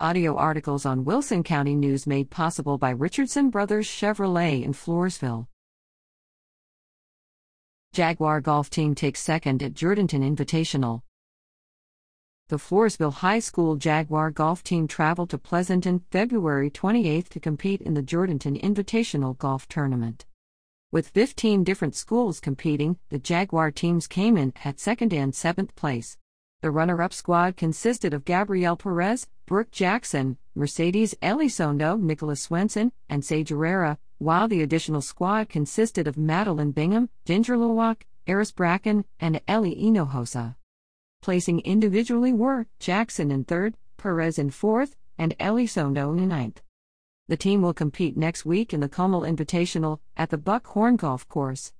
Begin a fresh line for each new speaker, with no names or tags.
Audio articles on Wilson County News made possible by Richardson Brothers Chevrolet in Floresville. Jaguar golf team takes second at Jourdanton Invitational. The Floresville High School Jaguar golf team traveled to Pleasanton February 28 to compete in the Jourdanton Invitational Golf Tournament. With 15 different schools competing, the Jaguar teams came in at second and seventh place. The runner up squad consisted of Gabrielle Perez, Brooke Jackson, Mercedes Elizondo, Nicholas Swenson, and Sage Herrera, while the additional squad consisted of Madeline Bingham, Ginger Lowak, Eris Bracken, and Ellie Hinojosa. Placing individually were Jackson in third, Perez in fourth, and Elizondo in ninth. The team will compete next week in the Kummel Invitational at the Buckhorn Golf Course.